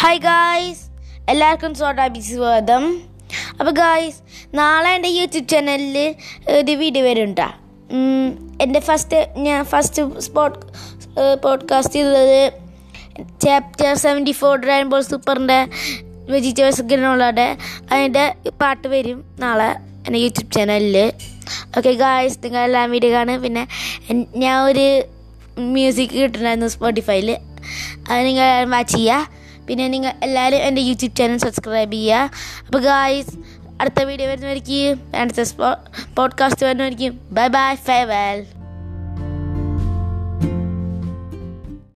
Hi guys എല്ലാവർക്കും സോഡാബി സ്വാഗതം അപ്പോൾ ഗായ്സ് നാളെ എന്റെ യൂട്യൂബ് ചാനലിൽ ഒരു വീഡിയോ വരുന്നുണ്ടാ. എന്റെ ഫസ്റ്റ് ഞാൻ ഫസ്റ്റ് സ്പോട്ട് പോഡ്കാസ്റ്റ് ചെയ്തത് chapter seventy four Dragon Ball സൂപ്പറിന്റെ vegetables ഗ്രനോളയുടെ അതിന്റെ പാട്ട് വരും നാളെ എന്റെ യൂട്യൂബ് ചാനലിൽ ഓക്കെ ഗായ്സ് നിങ്ങൾ എല്ലാം വീഡിയോ കാണും പിന്നെ ഞാൻ ഒരു മ്യൂസിക് കിട്ടുന്നുണ്ടായിരുന്നു സ്പോട്ടിഫൈയിൽ അത് നിങ്ങൾ വാച്ച് ചെയ്യുക. പിന്നെ നിങ്ങൾ എല്ലാവരും എന്റെ യൂട്യൂബ് ചാനൽ സബ്സ്ക്രൈബ് ചെയ്യുക. അപ്പോൾ ഗായ്സ് അടുത്ത വീഡിയോ വരുന്നവർക്ക് അടുത്ത പോഡ്കാസ്റ്റ് വരുന്നവർക്ക് ബൈ ബൈ ഫെയർവെൽ